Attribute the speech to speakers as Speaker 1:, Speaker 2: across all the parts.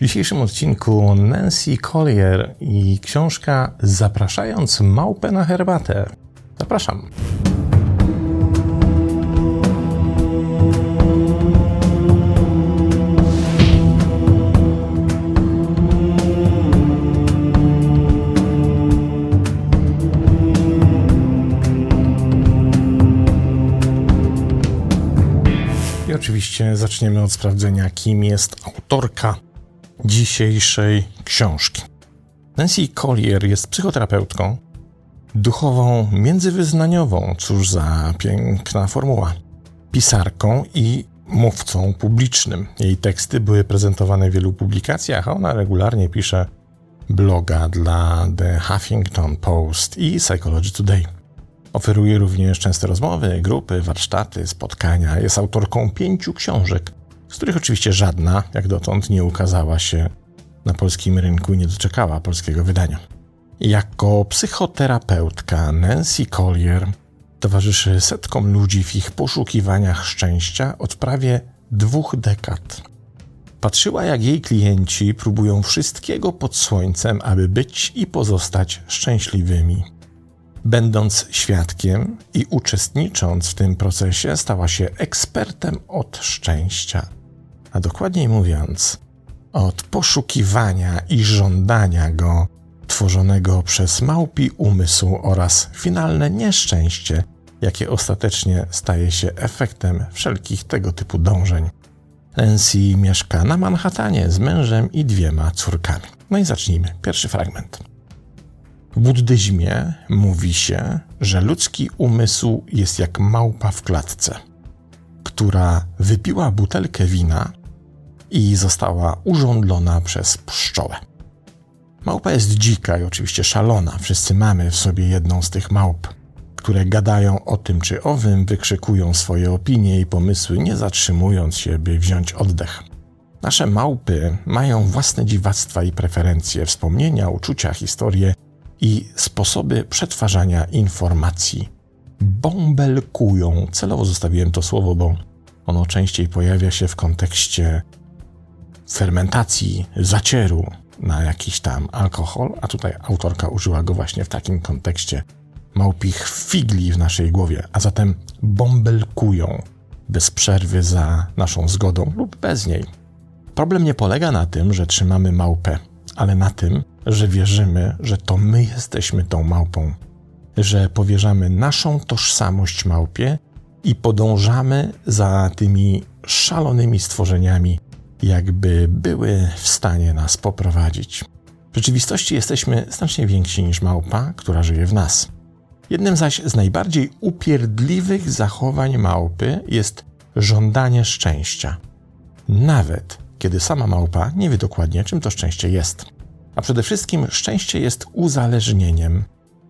Speaker 1: W dzisiejszym odcinku Nancy Collier i książka Zapraszając małpę na herbatę. Zapraszam. I oczywiście zaczniemy od sprawdzenia, kim jest autorka dzisiejszej książki. Nancy Collier jest psychoterapeutką, duchową międzywyznaniową, cóż za piękna formuła, pisarką i mówcą publicznym. Jej teksty były prezentowane w wielu publikacjach, a ona regularnie pisze bloga dla The Huffington Post i Psychology Today. Oferuje również częste rozmowy, grupy, warsztaty, spotkania. Jest autorką pięciu książek, z których oczywiście żadna, jak dotąd, nie ukazała się na polskim rynku i nie doczekała polskiego wydania. Jako psychoterapeutka Nancy Collier towarzyszy setkom ludzi w ich poszukiwaniach szczęścia od prawie dwóch dekad. Patrzyła, jak jej klienci próbują wszystkiego pod słońcem, aby być i pozostać szczęśliwymi. Będąc świadkiem i uczestnicząc w tym procesie, stała się ekspertem od szczęścia, a dokładniej mówiąc, od poszukiwania i żądania go, tworzonego przez małpi umysł oraz finalne nieszczęście, jakie ostatecznie staje się efektem wszelkich tego typu dążeń. Nancy mieszka na Manhattanie z mężem i dwiema córkami. No i zacznijmy. Pierwszy fragment. W buddyzmie mówi się, że ludzki umysł jest jak małpa w klatce, która wypiła butelkę wina i została urządlona przez pszczołę. Małpa jest dzika i oczywiście szalona. Wszyscy mamy w sobie jedną z tych małp, które gadają o tym czy owym, wykrzykują swoje opinie i pomysły, nie zatrzymując się, by wziąć oddech. Nasze małpy mają własne dziwactwa i preferencje, wspomnienia, uczucia, historie i sposoby przetwarzania informacji. Bąbelkują. Celowo zostawiłem to słowo, bo ono częściej pojawia się w kontekście fermentacji, zacieru na jakiś tam alkohol, a tutaj autorka użyła go właśnie w takim kontekście małpich figli w naszej głowie, a zatem bąbelkują bez przerwy za naszą zgodą lub bez niej. Problem nie polega na tym, że trzymamy małpę, ale na tym, że wierzymy, że to my jesteśmy tą małpą, że powierzamy naszą tożsamość małpie i podążamy za tymi szalonymi stworzeniami, jakby były w stanie nas poprowadzić. W rzeczywistości jesteśmy znacznie więksi niż małpa, która żyje w nas. Jednym zaś z najbardziej upierdliwych zachowań małpy jest żądanie szczęścia. Nawet kiedy sama małpa nie wie dokładnie, czym to szczęście jest. A przede wszystkim szczęście jest uzależnieniem,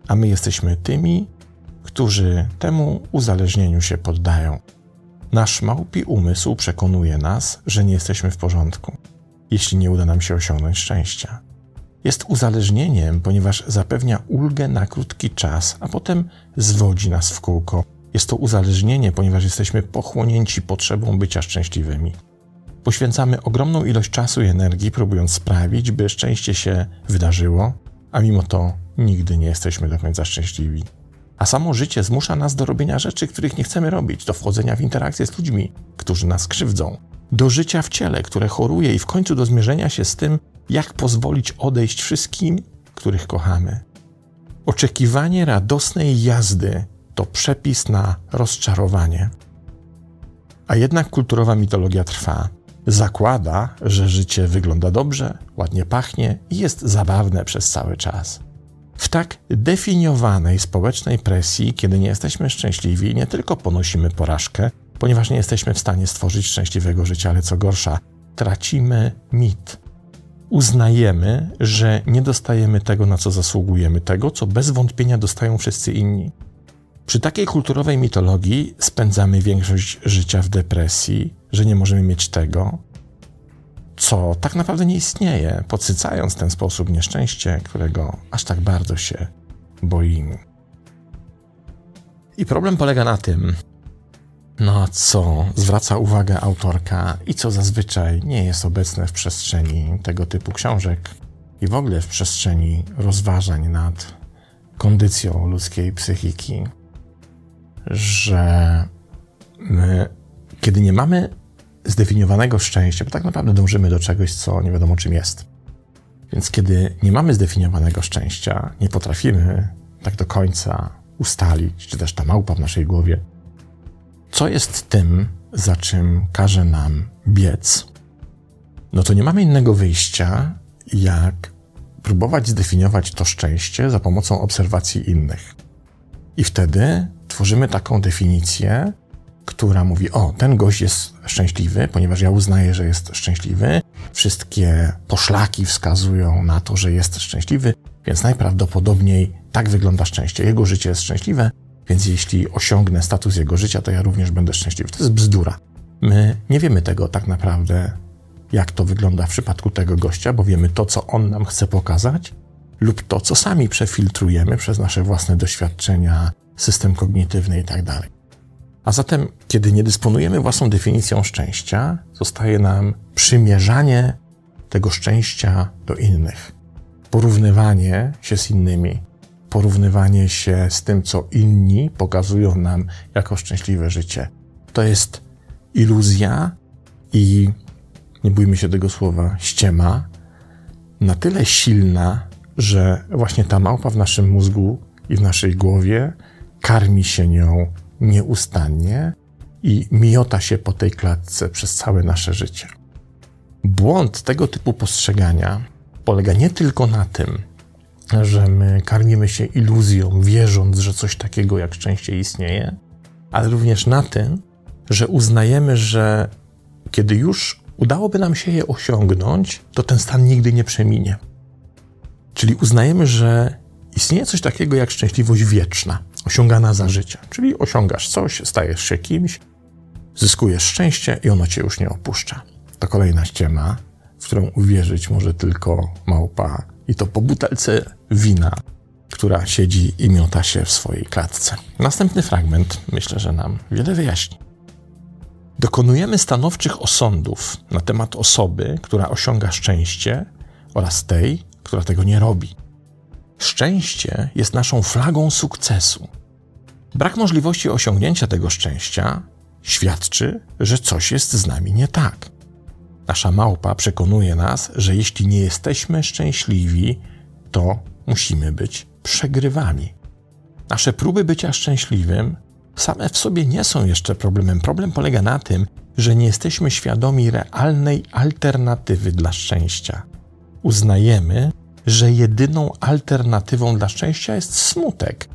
Speaker 1: a my jesteśmy tymi, którzy temu uzależnieniu się poddają. Nasz małpi umysł przekonuje nas, że nie jesteśmy w porządku, jeśli nie uda nam się osiągnąć szczęścia. Jest uzależnieniem, ponieważ zapewnia ulgę na krótki czas, a potem zwodzi nas w kółko. Jest to uzależnienie, ponieważ jesteśmy pochłonięci potrzebą bycia szczęśliwymi. Poświęcamy ogromną ilość czasu i energii, próbując sprawić, by szczęście się wydarzyło, a mimo to nigdy nie jesteśmy do końca szczęśliwi. A samo życie zmusza nas do robienia rzeczy, których nie chcemy robić, do wchodzenia w interakcje z ludźmi, którzy nas krzywdzą, do życia w ciele, które choruje i w końcu do zmierzenia się z tym, jak pozwolić odejść wszystkim, których kochamy. Oczekiwanie radosnej jazdy to przepis na rozczarowanie. A jednak kulturowa mitologia trwa. Zakłada, że życie wygląda dobrze, ładnie pachnie i jest zabawne przez cały czas. W tak definiowanej społecznej presji, kiedy nie jesteśmy szczęśliwi, nie tylko ponosimy porażkę, ponieważ nie jesteśmy w stanie stworzyć szczęśliwego życia, ale co gorsza, tracimy mit. Uznajemy, że nie dostajemy tego, na co zasługujemy, tego, co bez wątpienia dostają wszyscy inni. Przy takiej kulturowej mitologii spędzamy większość życia w depresji, że nie możemy mieć tego, co tak naprawdę nie istnieje, podsycając w ten sposób nieszczęście, którego aż tak bardzo się boimy. I problem polega na tym, No co zwraca uwagę autorka i co zazwyczaj nie jest obecne w przestrzeni tego typu książek i w ogóle w przestrzeni rozważań nad kondycją ludzkiej psychiki, że my, kiedy nie mamy zdefiniowanego szczęścia, bo tak naprawdę dążymy do czegoś, co nie wiadomo czym jest. Więc kiedy nie mamy zdefiniowanego szczęścia, nie potrafimy tak do końca ustalić, czy też ta małpa w naszej głowie, co jest tym, za czym każe nam biec, no to nie mamy innego wyjścia, jak próbować zdefiniować to szczęście za pomocą obserwacji innych. I wtedy tworzymy taką definicję, która mówi: O, ten gość jest szczęśliwy, ponieważ ja uznaję, że jest szczęśliwy. Wszystkie poszlaki wskazują na to, że jest szczęśliwy, więc najprawdopodobniej tak wygląda szczęście. Jego życie jest szczęśliwe, więc jeśli osiągnę status jego życia, to ja również będę szczęśliwy. To jest bzdura. My nie wiemy tego tak naprawdę, jak to wygląda w przypadku tego gościa, bo wiemy to, co on nam chce pokazać, lub to, co sami przefiltrujemy przez nasze własne doświadczenia, system kognitywny itd. A zatem, kiedy nie dysponujemy własną definicją szczęścia, zostaje nam przymierzanie tego szczęścia do innych, porównywanie się z innymi, porównywanie się z tym, co inni pokazują nam jako szczęśliwe życie. To jest iluzja i nie bójmy się tego słowa, ściema, na tyle silna, że właśnie ta małpa w naszym mózgu i w naszej głowie karmi się nią nieustannie i miota się po tej klatce przez całe nasze życie. Błąd tego typu postrzegania polega nie tylko na tym, że my karmimy się iluzją, wierząc, że coś takiego jak szczęście istnieje, ale również na tym, że uznajemy, że kiedy już udałoby nam się je osiągnąć, to ten stan nigdy nie przeminie. Czyli uznajemy, że istnieje coś takiego jak szczęśliwość wieczna, osiągana za życia. Czyli osiągasz coś, stajesz się kimś, zyskujesz szczęście i ono cię już nie opuszcza. To kolejna ściema, w którą uwierzyć może tylko małpa i to po butelce wina, która siedzi i miota się w swojej klatce. Następny fragment myślę, że nam wiele wyjaśni. Dokonujemy stanowczych osądów na temat osoby, która osiąga szczęście oraz tej, która tego nie robi. Szczęście jest naszą flagą sukcesu. Brak możliwości osiągnięcia tego szczęścia świadczy, że coś jest z nami nie tak. Nasza małpa przekonuje nas, że jeśli nie jesteśmy szczęśliwi, to musimy być przegrywami. Nasze próby bycia szczęśliwym same w sobie nie są jeszcze problemem. Problem polega na tym, że nie jesteśmy świadomi realnej alternatywy dla szczęścia. Uznajemy, że jedyną alternatywą dla szczęścia jest smutek,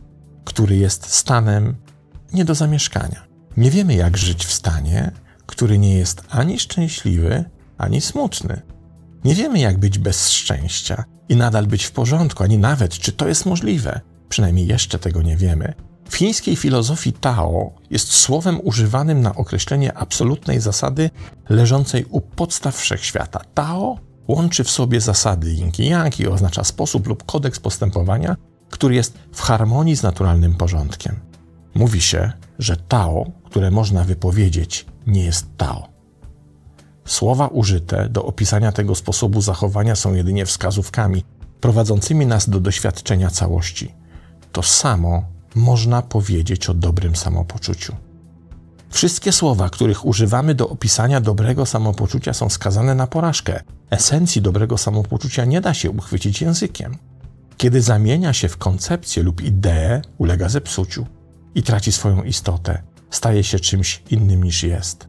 Speaker 1: który jest stanem nie do zamieszkania. Nie wiemy, jak żyć w stanie, który nie jest ani szczęśliwy, ani smutny. Nie wiemy, jak być bez szczęścia i nadal być w porządku, ani nawet, czy to jest możliwe. Przynajmniej jeszcze tego nie wiemy. W chińskiej filozofii Tao jest słowem używanym na określenie absolutnej zasady leżącej u podstaw wszechświata. Tao łączy w sobie zasady yin i yang i oznacza sposób lub kodeks postępowania, który jest w harmonii z naturalnym porządkiem. Mówi się, że Tao, które można wypowiedzieć, nie jest Tao. Słowa użyte do opisania tego sposobu zachowania są jedynie wskazówkami prowadzącymi nas do doświadczenia całości. To samo można powiedzieć o dobrym samopoczuciu. Wszystkie słowa, których używamy do opisania dobrego samopoczucia, są skazane na porażkę. Esencji dobrego samopoczucia nie da się uchwycić językiem. Kiedy zamienia się w koncepcję lub ideę, ulega zepsuciu i traci swoją istotę, staje się czymś innym niż jest.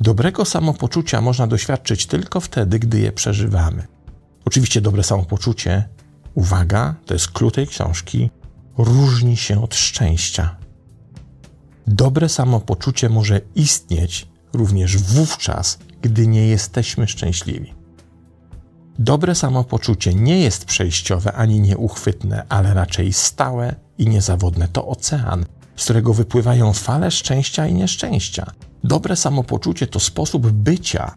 Speaker 1: Dobrego samopoczucia można doświadczyć tylko wtedy, gdy je przeżywamy. Oczywiście dobre samopoczucie, uwaga, to jest klucz tej książki, różni się od szczęścia. Dobre samopoczucie może istnieć również wówczas, gdy nie jesteśmy szczęśliwi. Dobre samopoczucie nie jest przejściowe ani nieuchwytne, ale raczej stałe i niezawodne. To ocean, z którego wypływają fale szczęścia i nieszczęścia. Dobre samopoczucie to sposób bycia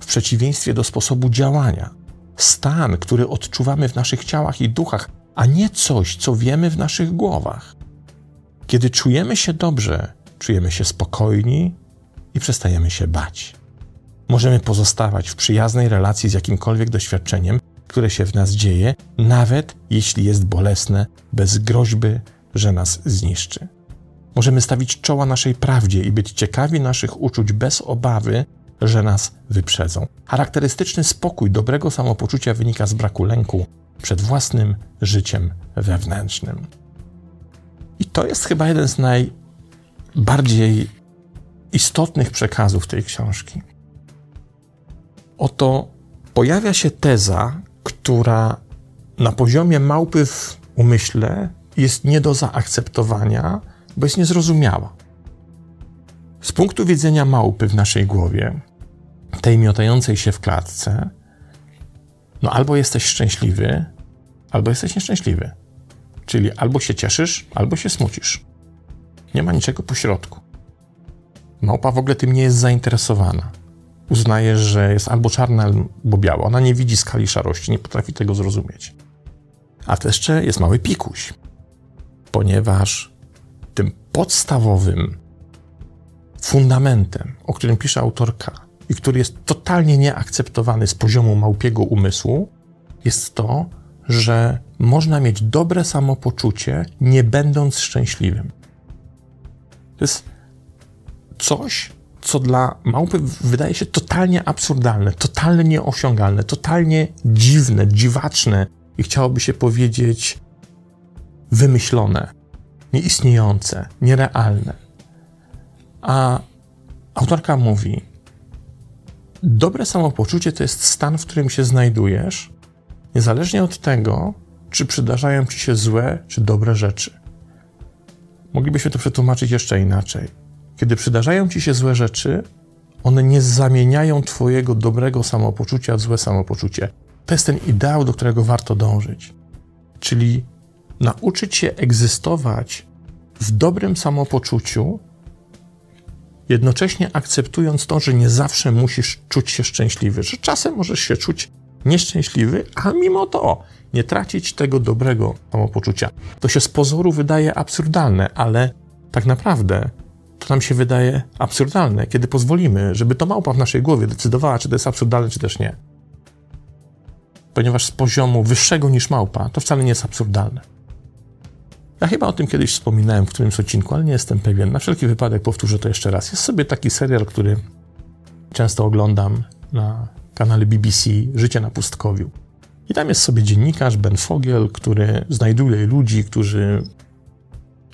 Speaker 1: w przeciwieństwie do sposobu działania. Stan, który odczuwamy w naszych ciałach i duchach, a nie coś, co wiemy w naszych głowach. Kiedy czujemy się dobrze, czujemy się spokojni i przestajemy się bać. Możemy pozostawać w przyjaznej relacji z jakimkolwiek doświadczeniem, które się w nas dzieje, nawet jeśli jest bolesne, bez groźby, że nas zniszczy. Możemy stawić czoła naszej prawdzie i być ciekawi naszych uczuć bez obawy, że nas wyprzedzą. Charakterystyczny spokój dobrego samopoczucia wynika z braku lęku przed własnym życiem wewnętrznym. I to jest chyba jeden z najbardziej istotnych przekazów tej książki. Oto pojawia się teza, która na poziomie małpy w umyśle jest nie do zaakceptowania, bo jest niezrozumiała. Z punktu widzenia małpy w naszej głowie, tej miotającej się w klatce, no albo jesteś szczęśliwy, albo jesteś nieszczęśliwy. Czyli albo się cieszysz, albo się smucisz. Nie ma niczego pośrodku. Małpa w ogóle tym nie jest zainteresowana. Uznaje, że jest albo czarna, albo biała. Ona nie widzi skali szarości, nie potrafi tego zrozumieć. A to jeszcze jest mały pikuś, ponieważ tym podstawowym fundamentem, o którym pisze autorka i który jest totalnie nieakceptowany z poziomu małpiego umysłu, jest to, że można mieć dobre samopoczucie, nie będąc szczęśliwym. To jest coś, co dla małpy wydaje się totalnie absurdalne, totalnie nieosiągalne, totalnie dziwne, dziwaczne i chciałoby się powiedzieć wymyślone, nieistniejące, nierealne. A autorka mówi: Dobre samopoczucie to jest stan, w którym się znajdujesz, niezależnie od tego, czy przydarzają ci się złe czy dobre rzeczy. Moglibyśmy to przetłumaczyć jeszcze inaczej. Kiedy przydarzają ci się złe rzeczy, one nie zamieniają twojego dobrego samopoczucia w złe samopoczucie. To jest ten ideał, do którego warto dążyć. Czyli nauczyć się egzystować w dobrym samopoczuciu, jednocześnie akceptując to, że nie zawsze musisz czuć się szczęśliwy, że czasem możesz się czuć nieszczęśliwy, a mimo to nie tracić tego dobrego samopoczucia. To się z pozoru wydaje absurdalne, ale tak naprawdę to nam się wydaje absurdalne, kiedy pozwolimy, żeby to małpa w naszej głowie decydowała, czy to jest absurdalne, czy też nie. Ponieważ z poziomu wyższego niż małpa to wcale nie jest absurdalne. Ja chyba o tym kiedyś wspominałem w którymś odcinku, ale nie jestem pewien. Na wszelki wypadek powtórzę to jeszcze raz. Jest sobie taki serial, który często oglądam na kanale BBC Życie na pustkowiu. I tam jest sobie dziennikarz Ben Fogiel, który znajduje ludzi, którzy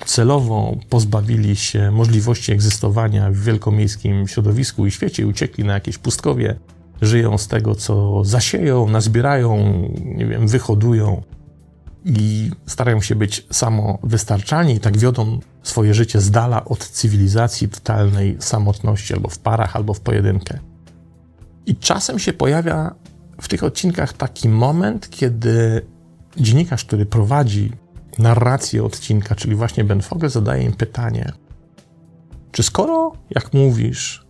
Speaker 1: celowo pozbawili się możliwości egzystowania w wielkomiejskim środowisku i świecie uciekli na jakieś pustkowie, żyją z tego, co zasieją, nazbierają, nie wiem, wyhodują i starają się być samowystarczalni i tak wiodą swoje życie z dala od cywilizacji totalnej samotności, albo w parach, albo w pojedynkę. I czasem się pojawia w tych odcinkach taki moment, kiedy dziennikarz, który prowadzi narrację odcinka, czyli właśnie Ben Fogel, zadaje im pytanie: Czy skoro, jak mówisz,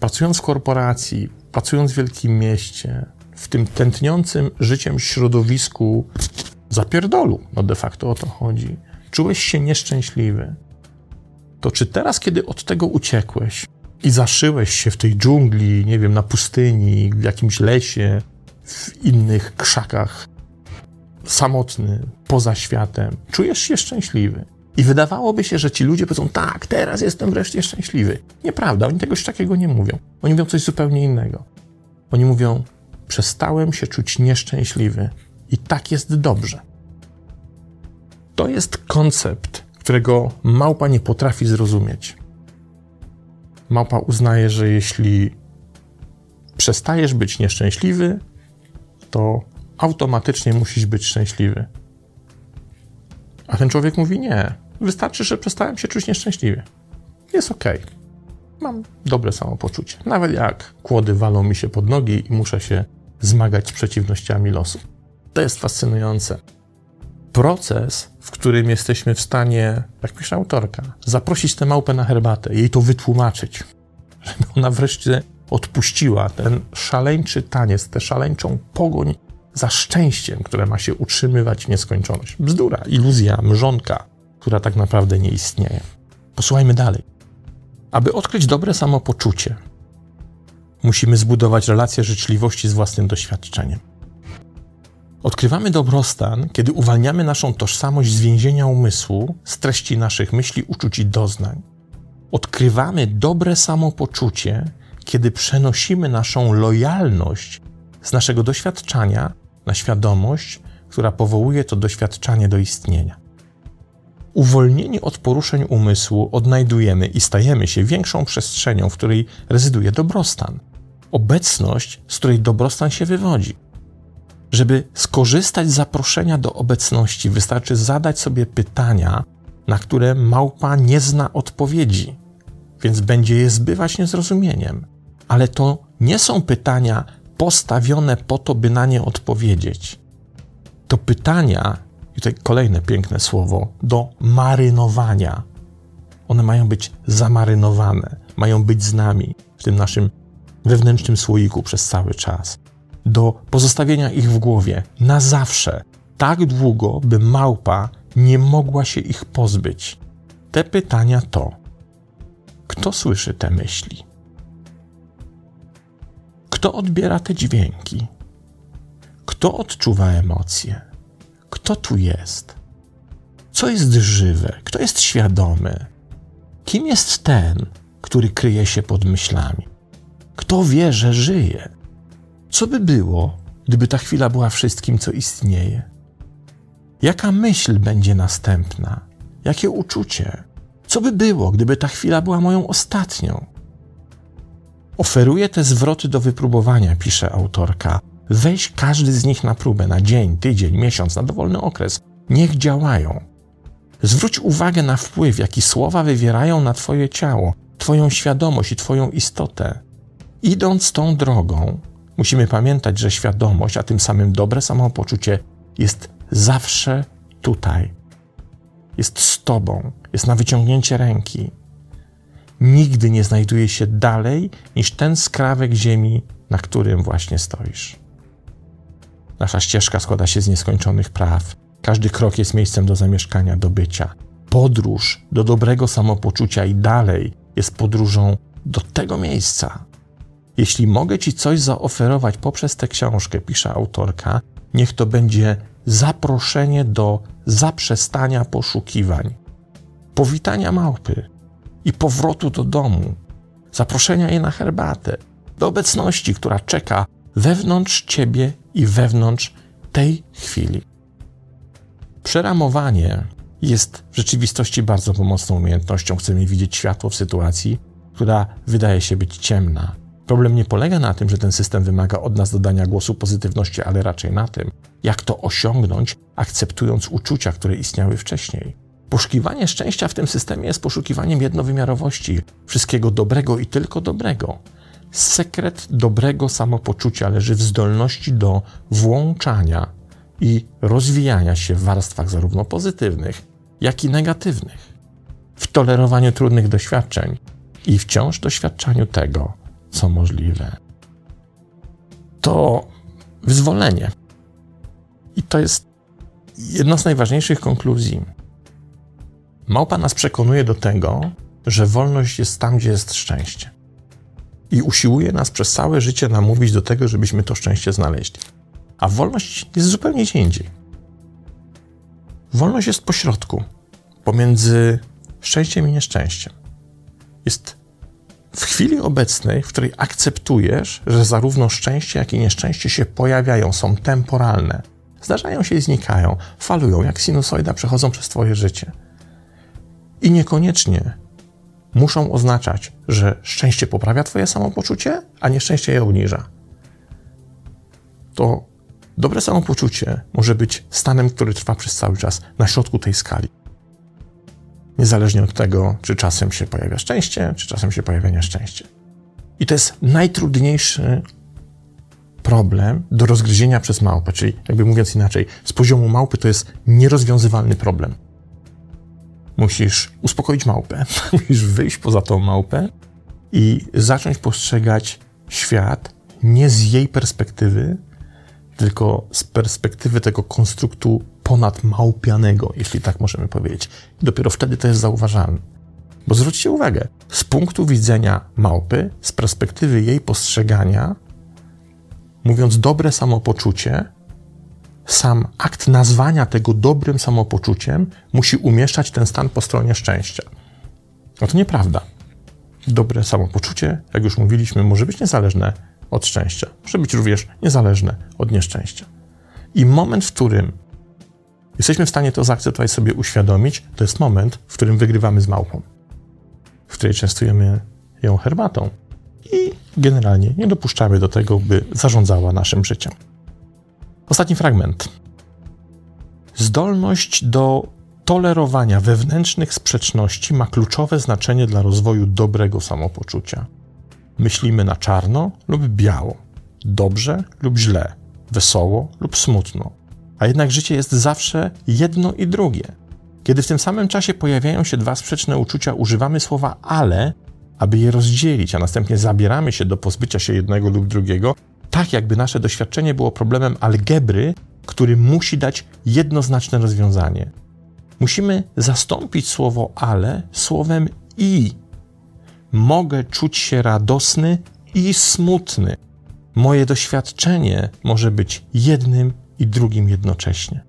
Speaker 1: pracując w korporacji, pracując w wielkim mieście, w tym tętniącym życiem środowisku zapierdolu, no de facto o to chodzi, czułeś się nieszczęśliwy, to czy teraz, kiedy od tego uciekłeś i zaszyłeś się w tej dżungli, nie wiem, na pustyni, w jakimś lesie, w innych krzakach, samotny, poza światem, czujesz się szczęśliwy. I wydawałoby się, że ci ludzie powiedzą, tak, teraz jestem wreszcie szczęśliwy. Nieprawda, oni czegoś takiego nie mówią. Oni mówią coś zupełnie innego. Oni mówią, przestałem się czuć nieszczęśliwy i tak jest dobrze. To jest koncept, którego małpa nie potrafi zrozumieć. Małpa uznaje, że jeśli przestajesz być nieszczęśliwy, to automatycznie musisz być szczęśliwy. A ten człowiek mówi: Nie, wystarczy, że przestałem się czuć nieszczęśliwy. Jest ok. Mam dobre samopoczucie. Nawet jak kłody walą mi się pod nogi i muszę się zmagać z przeciwnościami losu. To jest fascynujące. Proces, w którym jesteśmy w stanie, jak pisze autorka, zaprosić tę małpę na herbatę, jej to wytłumaczyć, żeby ona wreszcie odpuściła ten szaleńczy taniec, tę szaleńczą pogoń za szczęściem, które ma się utrzymywać w nieskończoność. Bzdura, iluzja, mrzonka, która tak naprawdę nie istnieje. Posłuchajmy dalej. Aby odkryć dobre samopoczucie, musimy zbudować relację życzliwości z własnym doświadczeniem. Odkrywamy dobrostan, kiedy uwalniamy naszą tożsamość z więzienia umysłu, z treści naszych myśli, uczuć i doznań. Odkrywamy dobre samopoczucie, kiedy przenosimy naszą lojalność z naszego doświadczenia na świadomość, która powołuje to doświadczanie do istnienia. Uwolnieni od poruszeń umysłu odnajdujemy i stajemy się większą przestrzenią, w której rezyduje dobrostan. Obecność, z której dobrostan się wywodzi. Żeby skorzystać z zaproszenia do obecności, wystarczy zadać sobie pytania, na które małpa nie zna odpowiedzi, więc będzie je zbywać niezrozumieniem. Ale to nie są pytania postawione po to, by na nie odpowiedzieć. To pytania, i tutaj kolejne piękne słowo, do marynowania. One mają być zamarynowane, mają być z nami w tym naszym wewnętrznym słoiku przez cały czas do pozostawienia ich w głowie na zawsze, tak długo, by małpa nie mogła się ich pozbyć. Te pytania to: kto słyszy te myśli? Kto odbiera te dźwięki? Kto odczuwa emocje? Kto tu jest? Co jest żywe? Kto jest świadomy? Kim jest ten, który kryje się pod myślami? Kto wie, że żyje? Co by było, gdyby ta chwila była wszystkim, co istnieje? Jaka myśl będzie następna? Jakie uczucie? Co by było, gdyby ta chwila była moją ostatnią? Oferuję te zwroty do wypróbowania, pisze autorka. Weź każdy z nich na próbę, na dzień, tydzień, miesiąc, na dowolny okres. Niech działają. Zwróć uwagę na wpływ, jaki słowa wywierają na Twoje ciało, Twoją świadomość i Twoją istotę. Idąc tą drogą, Musimy pamiętać, że świadomość, a tym samym dobre samopoczucie jest zawsze tutaj. Jest z Tobą, jest na wyciągnięcie ręki. Nigdy nie znajduje się dalej niż ten skrawek ziemi, na którym właśnie stoisz. Nasza ścieżka składa się z nieskończonych praw. Każdy krok jest miejscem do zamieszkania, do bycia. Podróż do dobrego samopoczucia i dalej jest podróżą do tego miejsca, jeśli mogę Ci coś zaoferować poprzez tę książkę, pisze autorka, niech to będzie zaproszenie do zaprzestania poszukiwań, powitania małpy i powrotu do domu, zaproszenia jej na herbatę, do obecności, która czeka wewnątrz Ciebie i wewnątrz tej chwili. Przeramowanie jest w rzeczywistości bardzo pomocną umiejętnością. Chcemy widzieć światło w sytuacji, która wydaje się być ciemna Problem nie polega na tym, że ten system wymaga od nas dodania głosu pozytywności, ale raczej na tym, jak to osiągnąć, akceptując uczucia, które istniały wcześniej. Poszukiwanie szczęścia w tym systemie jest poszukiwaniem jednowymiarowości, wszystkiego dobrego i tylko dobrego. Sekret dobrego samopoczucia leży w zdolności do włączania i rozwijania się w warstwach zarówno pozytywnych, jak i negatywnych, w tolerowaniu trudnych doświadczeń i wciąż doświadczaniu tego, co możliwe, to wyzwolenie. I to jest jedna z najważniejszych konkluzji. Małpa nas przekonuje do tego, że wolność jest tam, gdzie jest szczęście. I usiłuje nas przez całe życie namówić do tego, żebyśmy to szczęście znaleźli. A wolność jest zupełnie gdzie indziej. Wolność jest pośrodku, pomiędzy szczęściem i nieszczęściem. Jest w chwili obecnej, w której akceptujesz, że zarówno szczęście, jak i nieszczęście się pojawiają, są temporalne, zdarzają się i znikają, falują jak sinusoida, przechodzą przez Twoje życie. I niekoniecznie muszą oznaczać, że szczęście poprawia Twoje samopoczucie, a nieszczęście je obniża. To dobre samopoczucie może być stanem, który trwa przez cały czas na środku tej skali niezależnie od tego, czy czasem się pojawia szczęście, czy czasem się pojawia nieszczęście. I to jest najtrudniejszy problem do rozgryzienia przez małpę, czyli jakby mówiąc inaczej, z poziomu małpy to jest nierozwiązywalny problem. Musisz uspokoić małpę, musisz wyjść poza tą małpę i zacząć postrzegać świat nie z jej perspektywy, tylko z perspektywy tego konstruktu ponadmałpianego, jeśli tak możemy powiedzieć. I dopiero wtedy to jest zauważalne. Bo zwróćcie uwagę, z punktu widzenia małpy, z perspektywy jej postrzegania, mówiąc dobre samopoczucie, sam akt nazwania tego dobrym samopoczuciem musi umieszczać ten stan po stronie szczęścia. No to nieprawda. Dobre samopoczucie, jak już mówiliśmy, może być niezależne od szczęścia. Może być również niezależne od nieszczęścia. I moment, w którym jesteśmy w stanie to zaakceptować, sobie uświadomić, to jest moment, w którym wygrywamy z małpą, w której częstujemy ją herbatą i generalnie nie dopuszczamy do tego, by zarządzała naszym życiem. Ostatni fragment. Zdolność do tolerowania wewnętrznych sprzeczności ma kluczowe znaczenie dla rozwoju dobrego samopoczucia. Myślimy na czarno lub biało, dobrze lub źle, wesoło lub smutno. A jednak życie jest zawsze jedno i drugie. Kiedy w tym samym czasie pojawiają się dwa sprzeczne uczucia, używamy słowa ale, aby je rozdzielić, a następnie zabieramy się do pozbycia się jednego lub drugiego, tak jakby nasze doświadczenie było problemem algebry, który musi dać jednoznaczne rozwiązanie. Musimy zastąpić słowo ale słowem i. Mogę czuć się radosny i smutny. Moje doświadczenie może być jednym i drugim jednocześnie.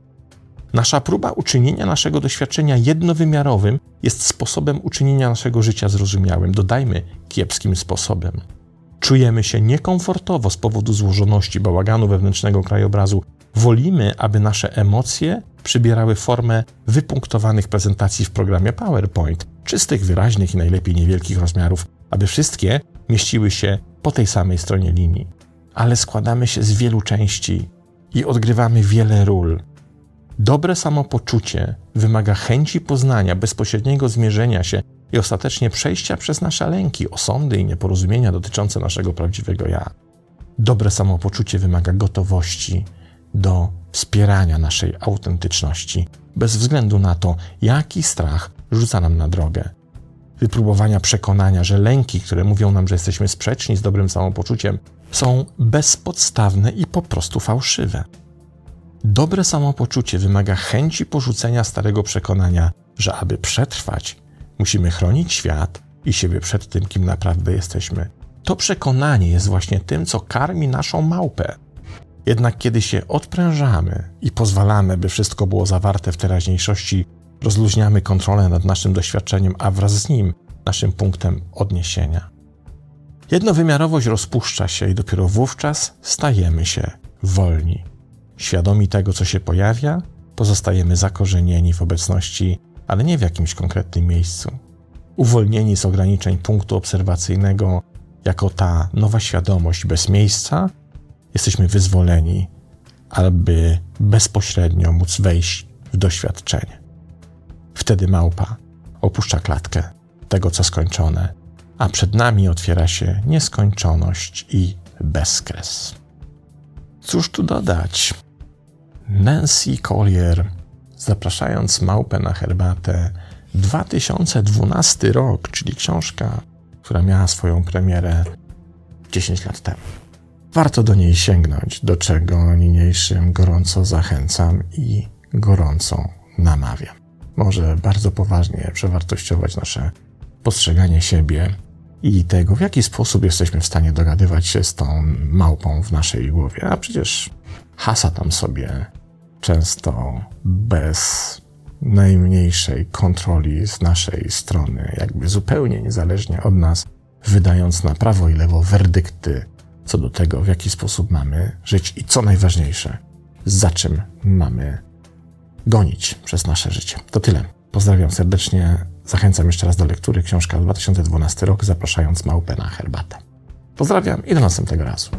Speaker 1: Nasza próba uczynienia naszego doświadczenia jednowymiarowym jest sposobem uczynienia naszego życia zrozumiałym, dodajmy kiepskim sposobem. Czujemy się niekomfortowo z powodu złożoności bałaganu wewnętrznego krajobrazu. Wolimy, aby nasze emocje przybierały formę wypunktowanych prezentacji w programie PowerPoint, czystych, wyraźnych i najlepiej niewielkich rozmiarów, aby wszystkie mieściły się po tej samej stronie linii. Ale składamy się z wielu części i odgrywamy wiele ról. Dobre samopoczucie wymaga chęci poznania, bezpośredniego zmierzenia się i ostatecznie przejścia przez nasze lęki, osądy i nieporozumienia dotyczące naszego prawdziwego ja. Dobre samopoczucie wymaga gotowości do wspierania naszej autentyczności, bez względu na to, jaki strach rzuca nam na drogę. Wypróbowania przekonania, że lęki, które mówią nam, że jesteśmy sprzeczni z dobrym samopoczuciem, są bezpodstawne i po prostu fałszywe. Dobre samopoczucie wymaga chęci porzucenia starego przekonania, że aby przetrwać, musimy chronić świat i siebie przed tym, kim naprawdę jesteśmy. To przekonanie jest właśnie tym, co karmi naszą małpę. Jednak kiedy się odprężamy i pozwalamy, by wszystko było zawarte w teraźniejszości, rozluźniamy kontrolę nad naszym doświadczeniem, a wraz z nim naszym punktem odniesienia. Jednowymiarowość rozpuszcza się i dopiero wówczas stajemy się wolni. Świadomi tego, co się pojawia, pozostajemy zakorzenieni w obecności, ale nie w jakimś konkretnym miejscu. Uwolnieni z ograniczeń punktu obserwacyjnego, jako ta nowa świadomość bez miejsca, jesteśmy wyzwoleni, aby bezpośrednio móc wejść w doświadczenie. Wtedy małpa opuszcza klatkę tego, co skończone, a przed nami otwiera się nieskończoność i bezkres. Cóż tu dodać? Nancy Collier, zapraszając małpę na herbatę, 2012 rok, czyli książka, która miała swoją premierę 10 lat temu. Warto do niej sięgnąć, do czego niniejszym gorąco zachęcam i gorąco namawiam. Może bardzo poważnie przewartościować nasze postrzeganie siebie i tego, w jaki sposób jesteśmy w stanie dogadywać się z tą małpą w naszej głowie. A przecież hasa tam sobie często bez najmniejszej kontroli z naszej strony, jakby zupełnie niezależnie od nas, wydając na prawo i lewo werdykty co do tego, w jaki sposób mamy żyć i co najważniejsze, za czym mamy gonić przez nasze życie. To tyle. Pozdrawiam serdecznie. Zachęcam jeszcze raz do lektury książka 2012 rok, zapraszając małpę na herbatę. Pozdrawiam i do następnego razu.